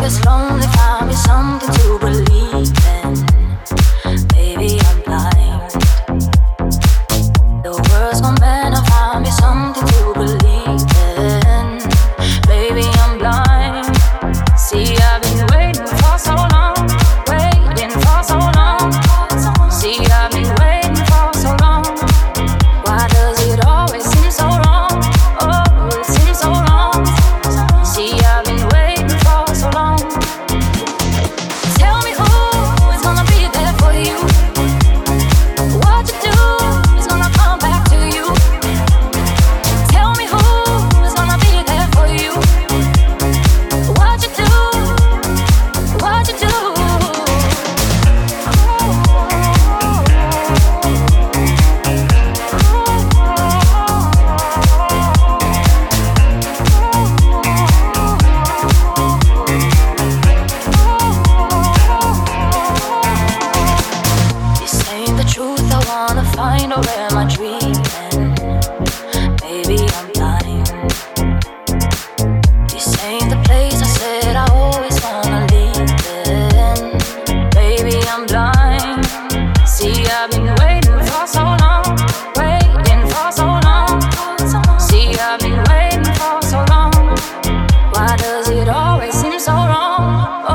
Baby, I'm blind. oh,